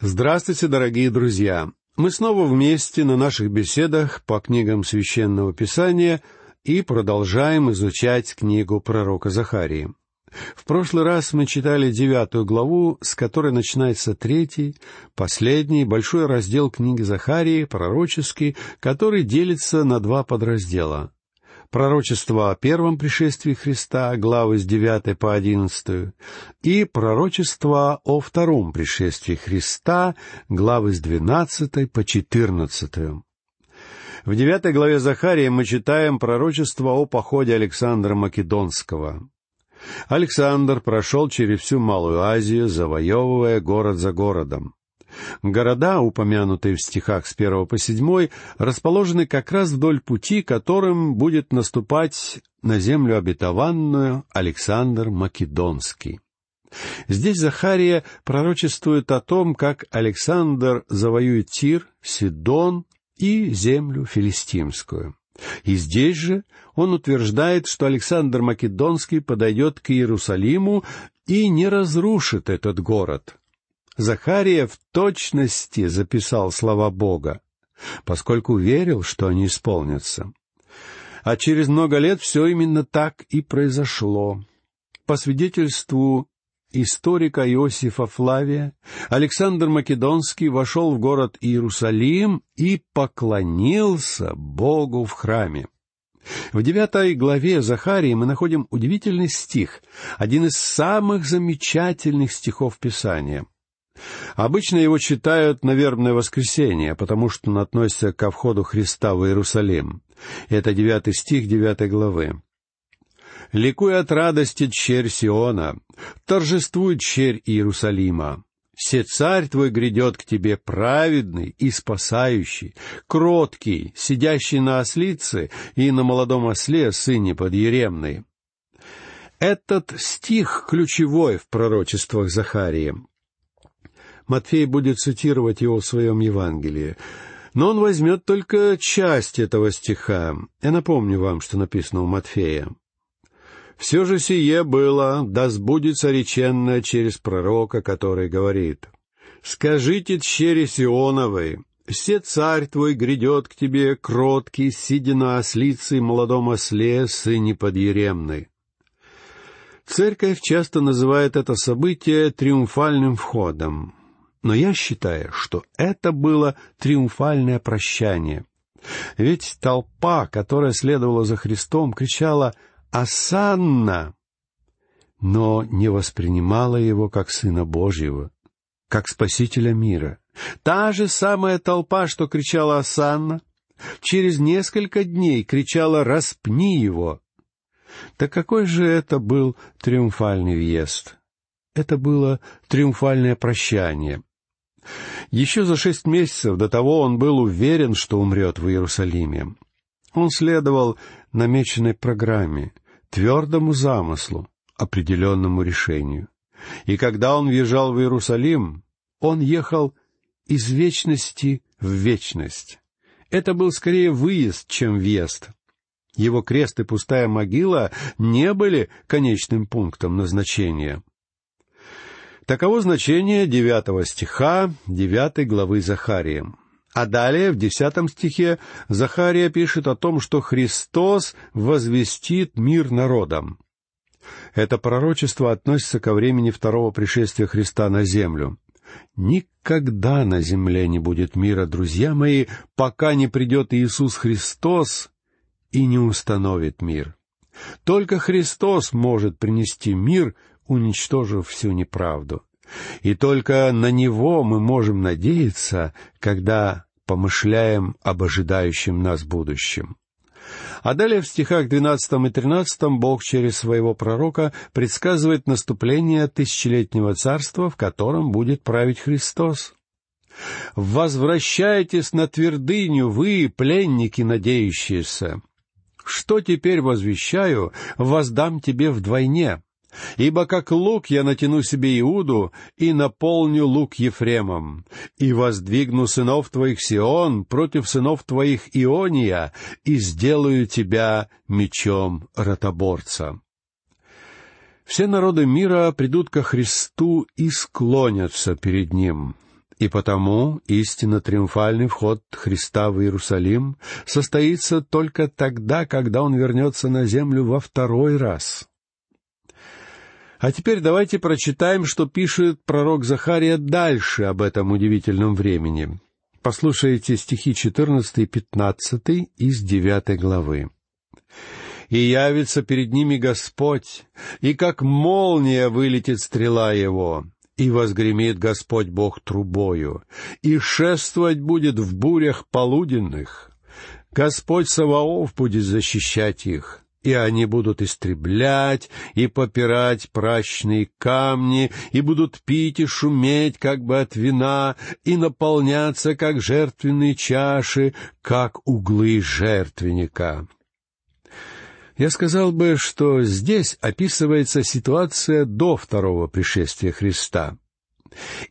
Здравствуйте, дорогие друзья! Мы снова вместе на наших беседах по книгам Священного Писания и продолжаем изучать книгу пророка Захарии. В прошлый раз мы читали девятую главу, с которой начинается третий, последний, большой раздел книги Захарии, пророческий, который делится на два подраздела пророчество о первом пришествии Христа, главы с 9 по 11, и пророчество о втором пришествии Христа, главы с 12 по 14. В девятой главе Захария мы читаем пророчество о походе Александра Македонского. Александр прошел через всю Малую Азию, завоевывая город за городом. Города, упомянутые в стихах с первого по седьмой, расположены как раз вдоль пути, которым будет наступать на землю обетованную Александр Македонский. Здесь Захария пророчествует о том, как Александр завоюет Тир, Сидон и землю филистимскую. И здесь же он утверждает, что Александр Македонский подойдет к Иерусалиму и не разрушит этот город, Захария в точности записал слова Бога, поскольку верил, что они исполнятся. А через много лет все именно так и произошло. По свидетельству историка Иосифа Флавия, Александр Македонский вошел в город Иерусалим и поклонился Богу в храме. В девятой главе Захарии мы находим удивительный стих, один из самых замечательных стихов Писания — Обычно его читают на вербное воскресенье, потому что он относится ко входу Христа в Иерусалим. Это девятый стих девятой главы. «Ликуй от радости, черь Сиона, торжествуй черь Иерусалима. Се царь твой грядет к тебе праведный и спасающий, кроткий, сидящий на ослице и на молодом осле, сыне подъеремной». Этот стих ключевой в пророчествах Захарии. Матфей будет цитировать его в своем Евангелии. Но он возьмет только часть этого стиха. Я напомню вам, что написано у Матфея. «Все же сие было, да сбудется реченное через пророка, который говорит, «Скажите тщере Сионовой, все царь твой грядет к тебе, кроткий, сидя на ослице и молодом осле, сыне подъеремной». Церковь часто называет это событие триумфальным входом. Но я считаю, что это было триумфальное прощание. Ведь толпа, которая следовала за Христом, кричала «Асанна!», но не воспринимала его как Сына Божьего, как Спасителя мира. Та же самая толпа, что кричала «Асанна», через несколько дней кричала «Распни его!». Так какой же это был триумфальный въезд? Это было триумфальное прощание. Еще за шесть месяцев до того он был уверен, что умрет в Иерусалиме. Он следовал намеченной программе, твердому замыслу, определенному решению. И когда он въезжал в Иерусалим, он ехал из вечности в вечность. Это был скорее выезд, чем въезд. Его крест и пустая могила не были конечным пунктом назначения. Таково значение девятого стиха девятой главы Захария. А далее, в десятом стихе, Захария пишет о том, что Христос возвестит мир народам. Это пророчество относится ко времени второго пришествия Христа на землю. Никогда на земле не будет мира, друзья мои, пока не придет Иисус Христос и не установит мир. Только Христос может принести мир, уничтожив всю неправду. И только на Него мы можем надеяться, когда помышляем об ожидающем нас будущем. А далее в стихах 12 и 13 Бог через своего пророка предсказывает наступление тысячелетнего царства, в котором будет править Христос. «Возвращайтесь на твердыню, вы, пленники, надеющиеся. Что теперь возвещаю, воздам тебе вдвойне. Ибо как лук я натяну себе Иуду и наполню лук Ефремом, и воздвигну сынов твоих Сион против сынов твоих Иония, и сделаю тебя мечом ротоборца. Все народы мира придут ко Христу и склонятся перед Ним. И потому истинно триумфальный вход Христа в Иерусалим состоится только тогда, когда Он вернется на землю во второй раз. А теперь давайте прочитаем, что пишет пророк Захария дальше об этом удивительном времени. Послушайте стихи 14 и 15 из 9 главы. «И явится перед ними Господь, и как молния вылетит стрела его, и возгремит Господь Бог трубою, и шествовать будет в бурях полуденных. Господь Саваоф будет защищать их, и они будут истреблять и попирать прачные камни, и будут пить и шуметь, как бы от вина, и наполняться, как жертвенные чаши, как углы жертвенника. Я сказал бы, что здесь описывается ситуация до второго пришествия Христа.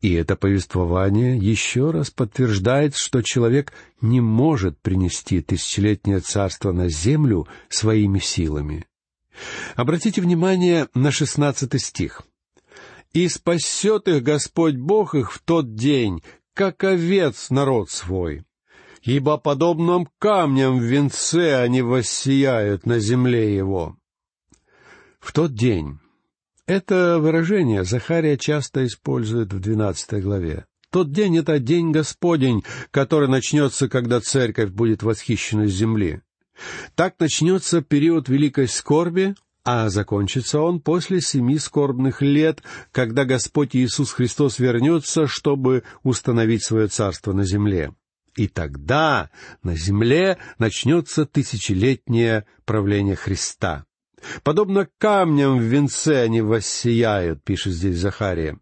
И это повествование еще раз подтверждает, что человек не может принести тысячелетнее царство на землю своими силами. Обратите внимание на шестнадцатый стих. «И спасет их Господь Бог их в тот день, как овец народ свой, ибо подобным камням в венце они воссияют на земле его. В тот день. Это выражение Захария часто использует в двенадцатой главе. Тот день — это день Господень, который начнется, когда церковь будет восхищена с земли. Так начнется период великой скорби, а закончится он после семи скорбных лет, когда Господь Иисус Христос вернется, чтобы установить свое царство на земле. И тогда на земле начнется тысячелетнее правление Христа. Подобно камням в венце они воссияют, пишет здесь Захария.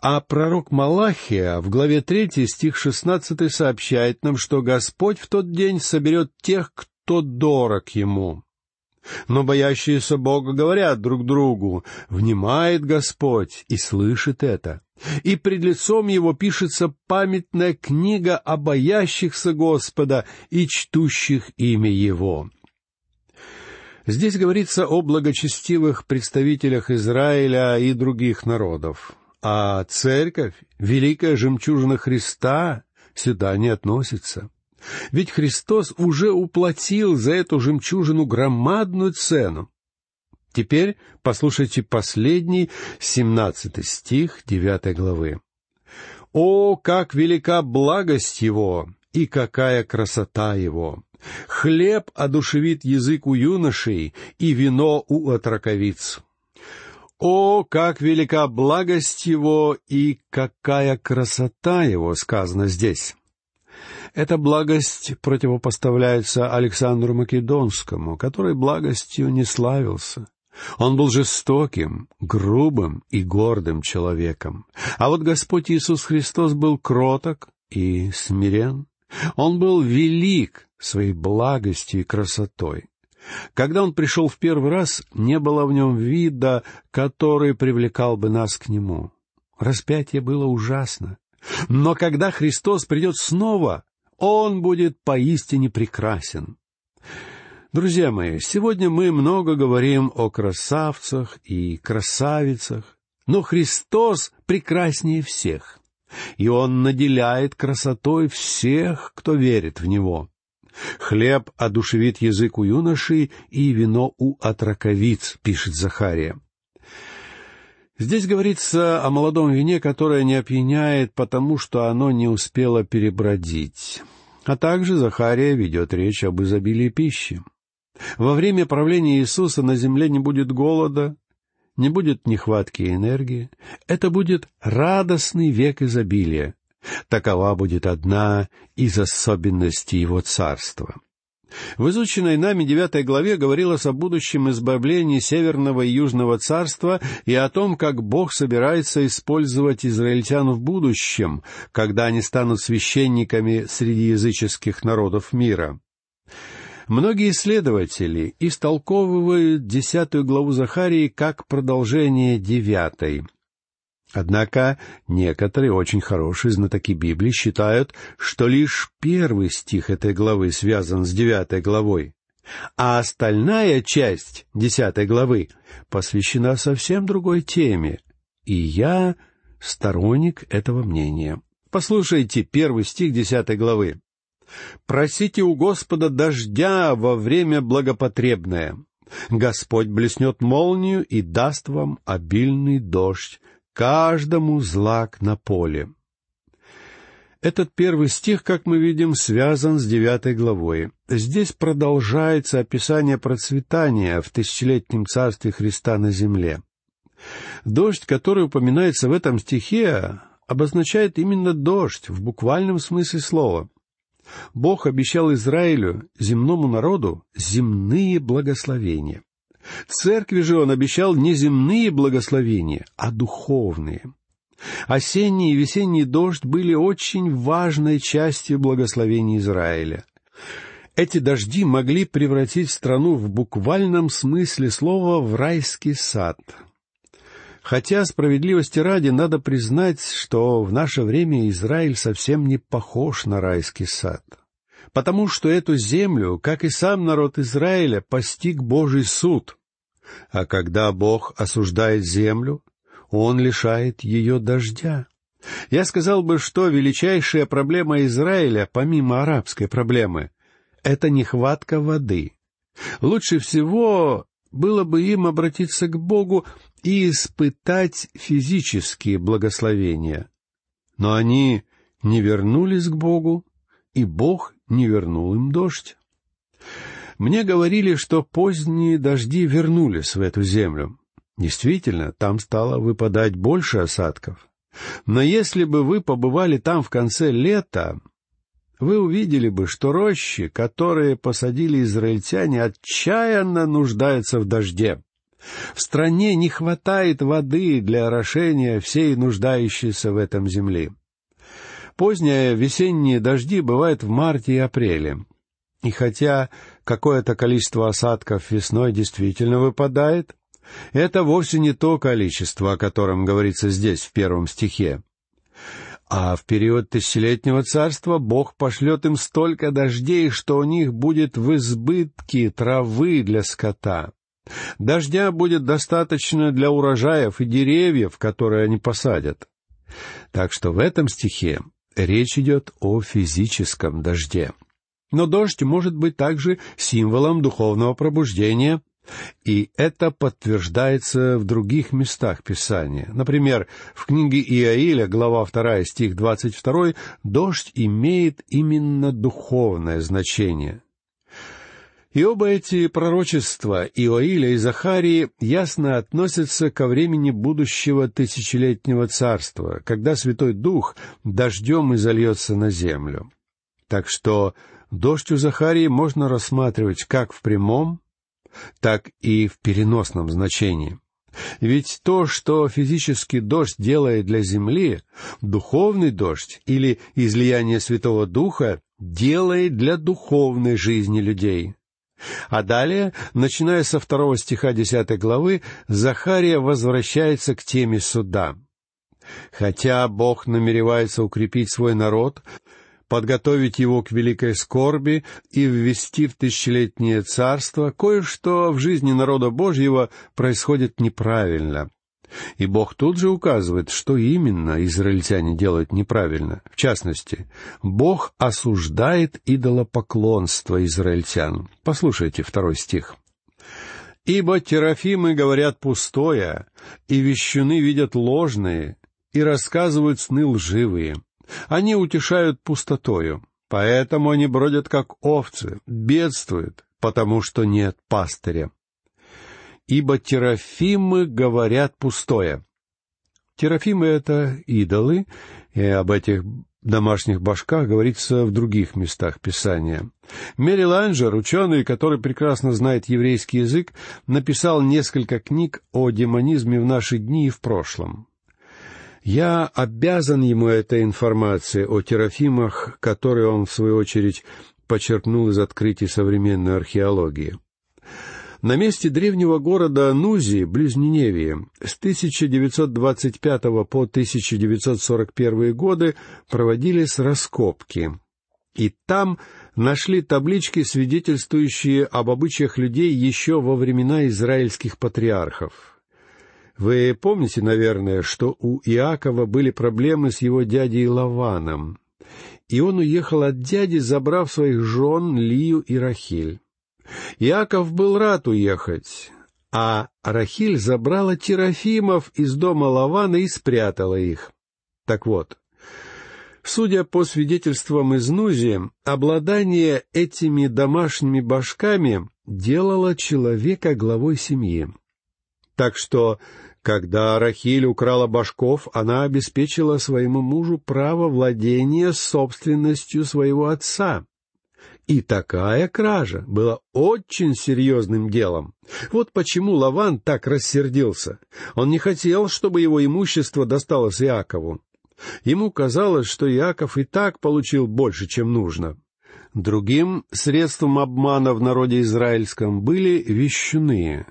А пророк Малахия в главе 3 стих 16 сообщает нам, что Господь в тот день соберет тех, кто дорог Ему. Но боящиеся Бога говорят друг другу, «Внимает Господь и слышит это». И пред лицом его пишется памятная книга о боящихся Господа и чтущих имя Его. Здесь говорится о благочестивых представителях Израиля и других народов. А церковь, великая жемчужина Христа, сюда не относится. Ведь Христос уже уплатил за эту жемчужину громадную цену. Теперь послушайте последний, семнадцатый стих девятой главы. «О, как велика благость Его, и какая красота Его! Хлеб одушевит язык у юношей, и вино у отраковиц. О, как велика благость Его, и какая красота Его!» сказано здесь. Эта благость противопоставляется Александру Македонскому, который благостью не славился. Он был жестоким, грубым и гордым человеком. А вот Господь Иисус Христос был кроток и смирен. Он был велик своей благостью и красотой. Когда он пришел в первый раз, не было в нем вида, который привлекал бы нас к нему. Распятие было ужасно. Но когда Христос придет снова, он будет поистине прекрасен. Друзья мои, сегодня мы много говорим о красавцах и красавицах, но Христос прекраснее всех, и Он наделяет красотой всех, кто верит в Него. «Хлеб одушевит язык у юношей, и вино у отраковиц», — пишет Захария. Здесь говорится о молодом вине, которое не опьяняет, потому что оно не успело перебродить. А также Захария ведет речь об изобилии пищи. Во время правления Иисуса на земле не будет голода, не будет нехватки энергии. Это будет радостный век изобилия. Такова будет одна из особенностей Его Царства. В изученной нами девятой главе говорилось о будущем избавлении Северного и Южного царства и о том, как Бог собирается использовать израильтян в будущем, когда они станут священниками среди языческих народов мира. Многие исследователи истолковывают десятую главу Захарии как продолжение девятой — Однако некоторые очень хорошие знатоки Библии считают, что лишь первый стих этой главы связан с девятой главой, а остальная часть десятой главы посвящена совсем другой теме, и я сторонник этого мнения. Послушайте первый стих десятой главы. «Просите у Господа дождя во время благопотребное. Господь блеснет молнию и даст вам обильный дождь, каждому злак на поле». Этот первый стих, как мы видим, связан с девятой главой. Здесь продолжается описание процветания в тысячелетнем царстве Христа на земле. Дождь, который упоминается в этом стихе, обозначает именно дождь в буквальном смысле слова. Бог обещал Израилю, земному народу, земные благословения. Церкви же он обещал не земные благословения, а духовные. Осенний и весенний дождь были очень важной частью благословений Израиля. Эти дожди могли превратить страну в буквальном смысле слова в райский сад. Хотя, справедливости ради, надо признать, что в наше время Израиль совсем не похож на райский сад. Потому что эту землю, как и сам народ Израиля, постиг Божий суд. А когда Бог осуждает землю, он лишает ее дождя. Я сказал бы, что величайшая проблема Израиля, помимо арабской проблемы, это нехватка воды. Лучше всего было бы им обратиться к Богу и испытать физические благословения. Но они не вернулись к Богу, и Бог не вернул им дождь. Мне говорили, что поздние дожди вернулись в эту землю. Действительно, там стало выпадать больше осадков. Но если бы вы побывали там в конце лета, вы увидели бы, что рощи, которые посадили израильтяне, отчаянно нуждаются в дожде. В стране не хватает воды для орошения всей нуждающейся в этом земли. Поздние весенние дожди бывают в марте и апреле. И хотя какое-то количество осадков весной действительно выпадает, это вовсе не то количество, о котором говорится здесь, в первом стихе. А в период тысячелетнего царства Бог пошлет им столько дождей, что у них будет в избытке травы для скота. Дождя будет достаточно для урожаев и деревьев, которые они посадят. Так что в этом стихе речь идет о физическом дожде. Но дождь может быть также символом духовного пробуждения и это подтверждается в других местах Писания. Например, в книге Иаиля, глава 2, стих 22, дождь имеет именно духовное значение. И оба эти пророчества Иоиля и Захарии ясно относятся ко времени будущего тысячелетнего царства, когда Святой Дух дождем изольется на землю. Так что дождь у Захарии можно рассматривать как в прямом, так и в переносном значении. Ведь то, что физический дождь делает для земли, духовный дождь или излияние Святого Духа делает для духовной жизни людей. А далее, начиная со второго стиха десятой главы, Захария возвращается к теме суда. Хотя Бог намеревается укрепить свой народ, подготовить его к великой скорби и ввести в тысячелетнее царство, кое-что в жизни народа Божьего происходит неправильно. И Бог тут же указывает, что именно израильтяне делают неправильно. В частности, Бог осуждает идолопоклонство израильтян. Послушайте второй стих. «Ибо терафимы говорят пустое, и вещуны видят ложные, и рассказывают сны лживые. Они утешают пустотою, поэтому они бродят как овцы, бедствуют, потому что нет пастыря. Ибо терафимы говорят пустое. Терафимы — это идолы, и об этих домашних башках говорится в других местах Писания. Мери Ланджер, ученый, который прекрасно знает еврейский язык, написал несколько книг о демонизме в наши дни и в прошлом. Я обязан ему этой информацией о терафимах, которую он, в свою очередь, почерпнул из открытий современной археологии. На месте древнего города Нузи, близ Ниневии, с 1925 по 1941 годы проводились раскопки. И там нашли таблички, свидетельствующие об обычаях людей еще во времена израильских патриархов. Вы помните, наверное, что у Иакова были проблемы с его дядей Лаваном, и он уехал от дяди, забрав своих жен Лию и Рахиль. Иаков был рад уехать, а Рахиль забрала Терафимов из дома Лавана и спрятала их. Так вот, судя по свидетельствам из Нузи, обладание этими домашними башками делало человека главой семьи. Так что, когда Рахиль украла башков, она обеспечила своему мужу право владения собственностью своего отца. И такая кража была очень серьезным делом. Вот почему Лаван так рассердился. Он не хотел, чтобы его имущество досталось Иакову. Ему казалось, что Иаков и так получил больше, чем нужно. Другим средством обмана в народе израильском были вещуны.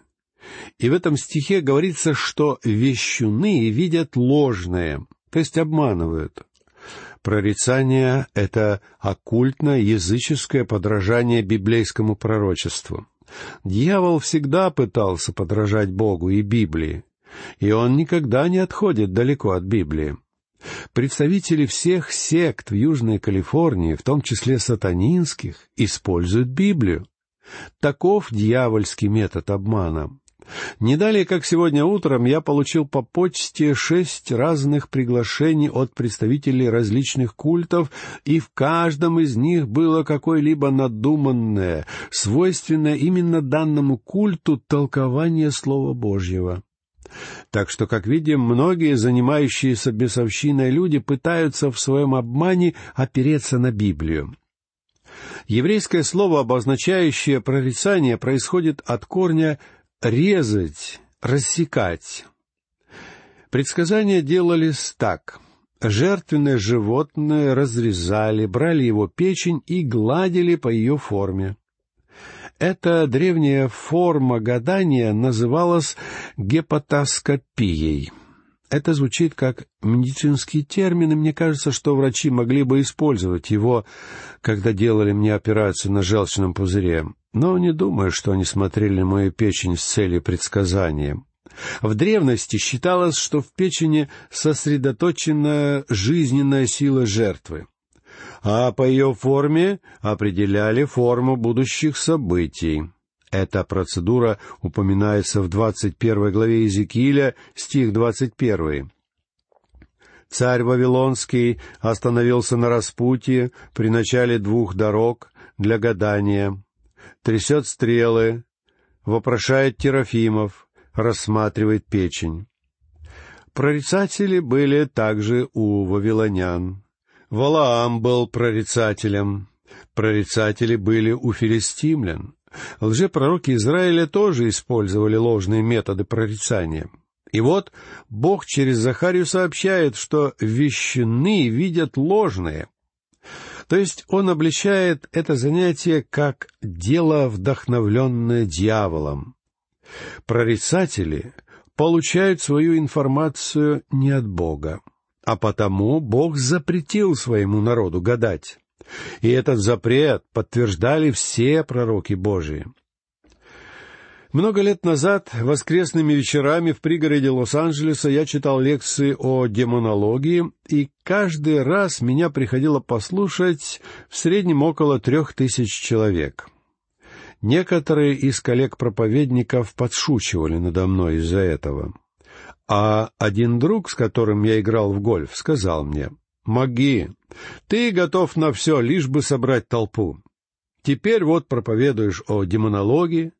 И в этом стихе говорится, что вещуны видят ложное, то есть обманывают. Прорицание — это оккультное языческое подражание библейскому пророчеству. Дьявол всегда пытался подражать Богу и Библии, и он никогда не отходит далеко от Библии. Представители всех сект в Южной Калифорнии, в том числе сатанинских, используют Библию. Таков дьявольский метод обмана. Не далее, как сегодня утром, я получил по почте шесть разных приглашений от представителей различных культов, и в каждом из них было какое-либо надуманное, свойственное именно данному культу толкование Слова Божьего. Так что, как видим, многие занимающиеся бесовщиной люди пытаются в своем обмане опереться на Библию. Еврейское слово, обозначающее прорицание, происходит от корня резать, рассекать. Предсказания делались так. Жертвенное животное разрезали, брали его печень и гладили по ее форме. Эта древняя форма гадания называлась гепатоскопией. Это звучит как медицинский термин, и мне кажется, что врачи могли бы использовать его, когда делали мне операцию на желчном пузыре но не думаю, что они смотрели на мою печень с целью предсказания. В древности считалось, что в печени сосредоточена жизненная сила жертвы, а по ее форме определяли форму будущих событий. Эта процедура упоминается в двадцать первой главе Иезекииля, стих двадцать первый. Царь Вавилонский остановился на распутье при начале двух дорог для гадания трясет стрелы, вопрошает Терафимов, рассматривает печень. Прорицатели были также у вавилонян. Валаам был прорицателем. Прорицатели были у филистимлян. Лжепророки Израиля тоже использовали ложные методы прорицания. И вот Бог через Захарию сообщает, что вещины видят ложные, то есть он обличает это занятие как дело, вдохновленное дьяволом. Прорицатели получают свою информацию не от Бога, а потому Бог запретил своему народу гадать. И этот запрет подтверждали все пророки Божии. Много лет назад, воскресными вечерами в пригороде Лос-Анджелеса я читал лекции о демонологии, и каждый раз меня приходило послушать в среднем около трех тысяч человек. Некоторые из коллег-проповедников подшучивали надо мной из-за этого. А один друг, с которым я играл в гольф, сказал мне, «Маги, ты готов на все, лишь бы собрать толпу. Теперь вот проповедуешь о демонологии,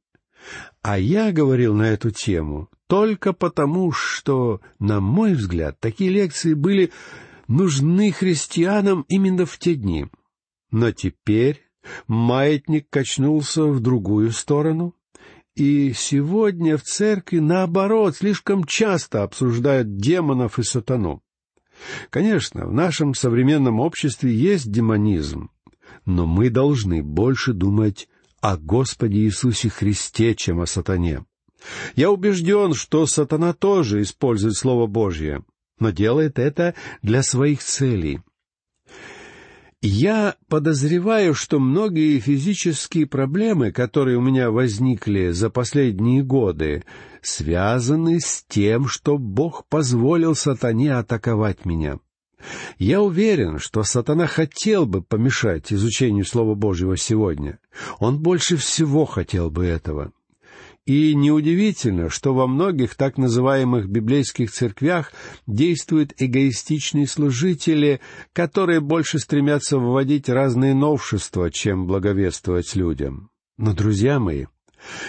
а я говорил на эту тему только потому, что, на мой взгляд, такие лекции были нужны христианам именно в те дни. Но теперь маятник качнулся в другую сторону, и сегодня в церкви, наоборот, слишком часто обсуждают демонов и сатану. Конечно, в нашем современном обществе есть демонизм, но мы должны больше думать о Господе Иисусе Христе, чем о сатане. Я убежден, что сатана тоже использует Слово Божье, но делает это для своих целей. Я подозреваю, что многие физические проблемы, которые у меня возникли за последние годы, связаны с тем, что Бог позволил сатане атаковать меня. Я уверен, что сатана хотел бы помешать изучению Слова Божьего сегодня. Он больше всего хотел бы этого. И неудивительно, что во многих так называемых библейских церквях действуют эгоистичные служители, которые больше стремятся вводить разные новшества, чем благовествовать людям. Но, друзья мои,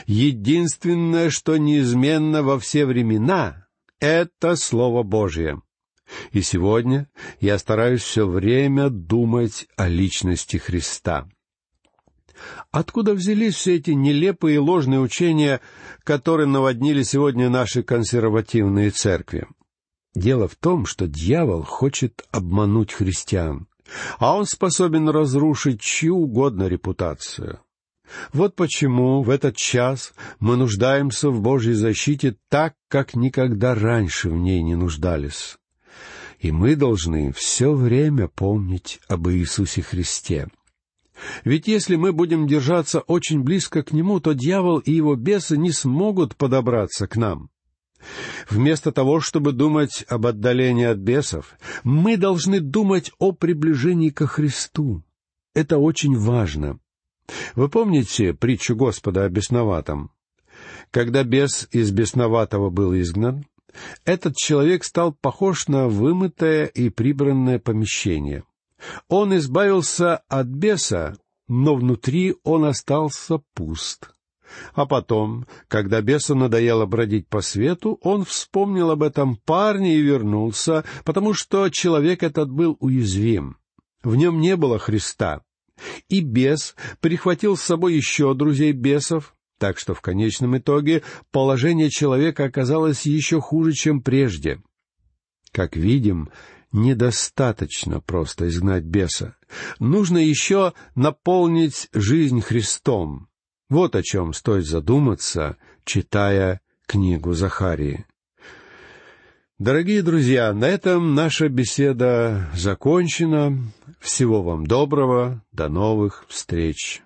единственное, что неизменно во все времена, — это Слово Божье. И сегодня я стараюсь все время думать о личности Христа. Откуда взялись все эти нелепые и ложные учения, которые наводнили сегодня наши консервативные церкви? Дело в том, что дьявол хочет обмануть христиан, а он способен разрушить чью угодно репутацию. Вот почему в этот час мы нуждаемся в Божьей защите так, как никогда раньше в ней не нуждались. И мы должны все время помнить об Иисусе Христе. Ведь если мы будем держаться очень близко к Нему, то дьявол и его бесы не смогут подобраться к нам. Вместо того, чтобы думать об отдалении от бесов, мы должны думать о приближении ко Христу. Это очень важно. Вы помните притчу Господа о бесноватом? Когда бес из бесноватого был изгнан, этот человек стал похож на вымытое и прибранное помещение. Он избавился от беса, но внутри он остался пуст. А потом, когда бесу надоело бродить по свету, он вспомнил об этом парне и вернулся, потому что человек этот был уязвим. В нем не было Христа. И бес прихватил с собой еще друзей бесов, так что в конечном итоге положение человека оказалось еще хуже, чем прежде. Как видим, недостаточно просто изгнать беса. Нужно еще наполнить жизнь Христом. Вот о чем стоит задуматься, читая книгу Захарии. Дорогие друзья, на этом наша беседа закончена. Всего вам доброго, до новых встреч.